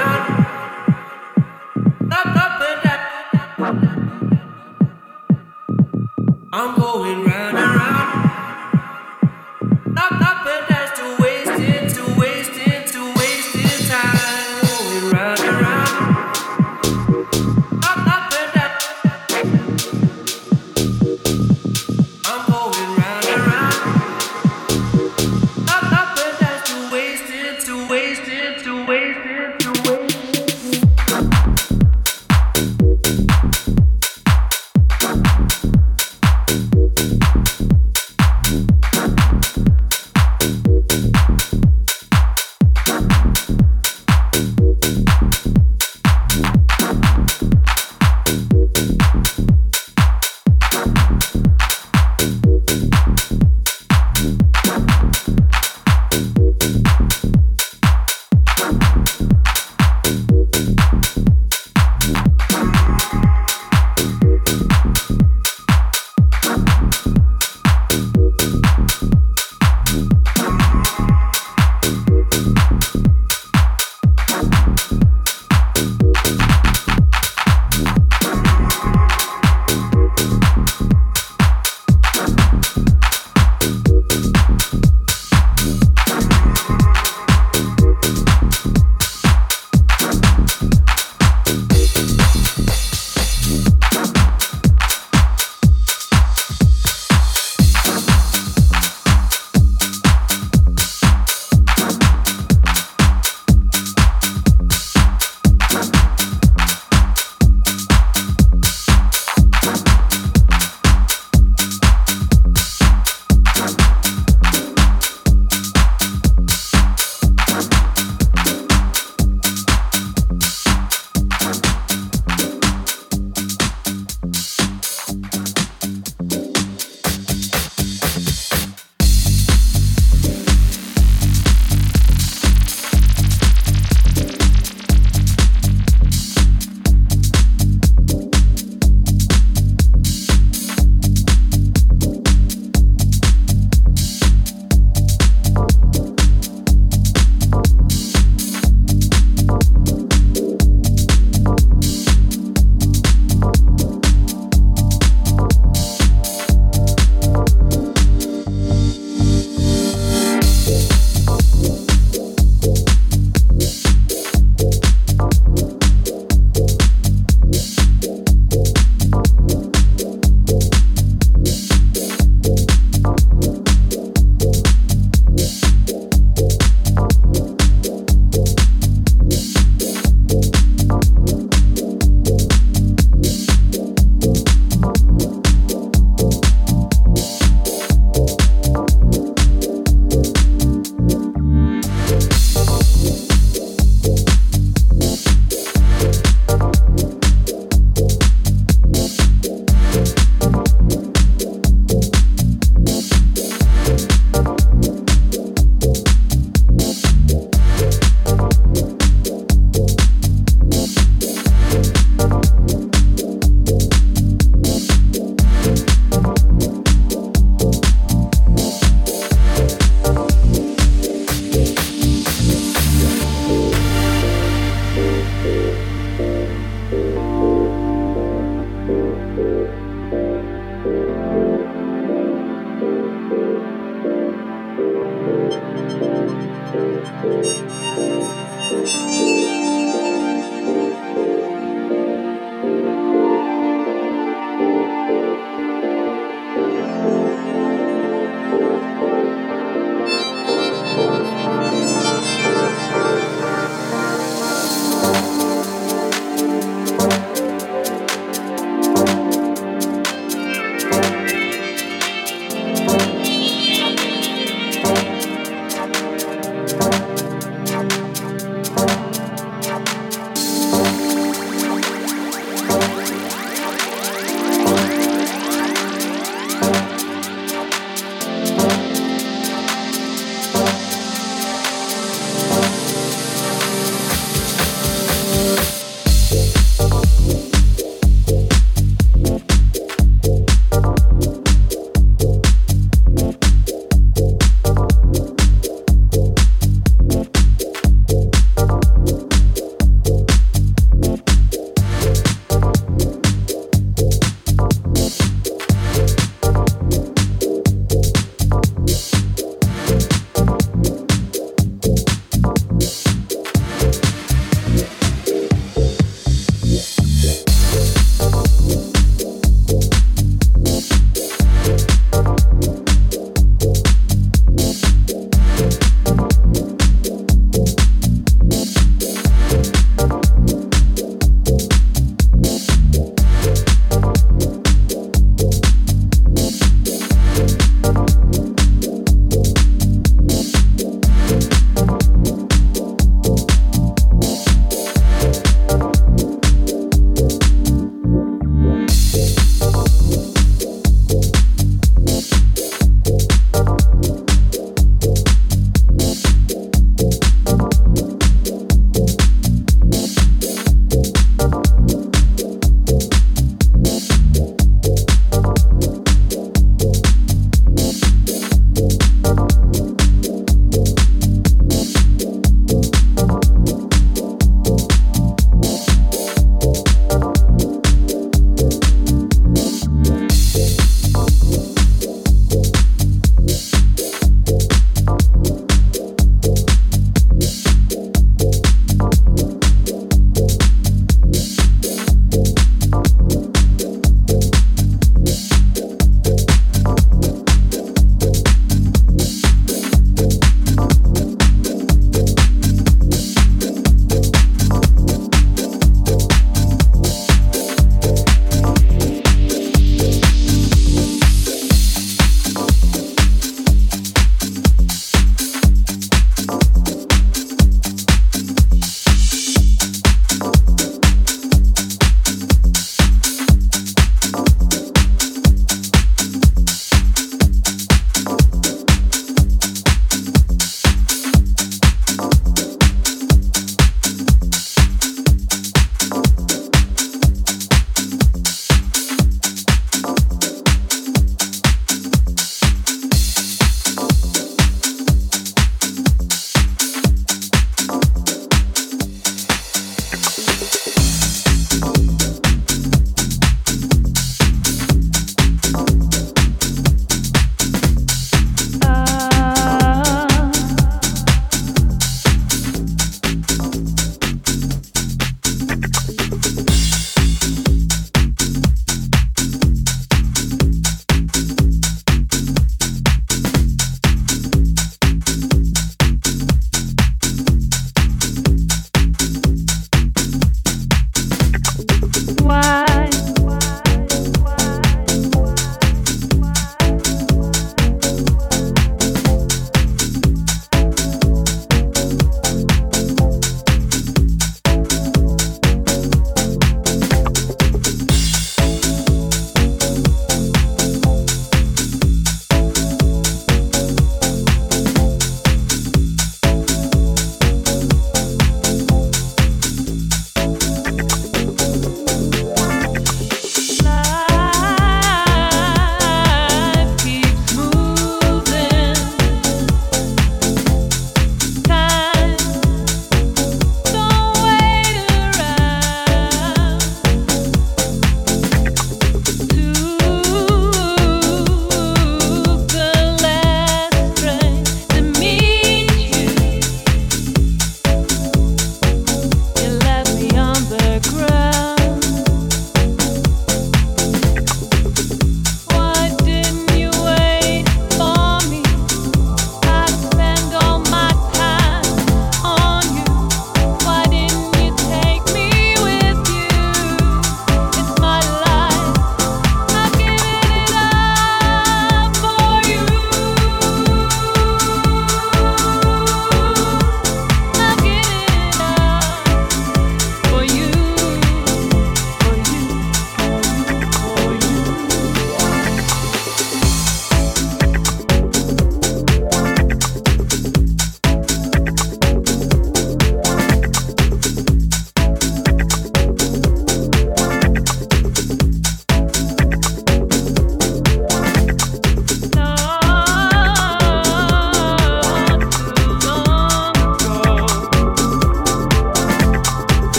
around.